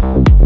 Bye.